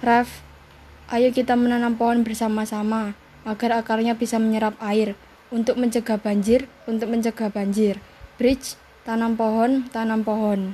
Ref, ayo kita menanam pohon bersama-sama agar akarnya bisa menyerap air untuk mencegah banjir, untuk mencegah banjir. Bridge, tanam pohon, tanam pohon.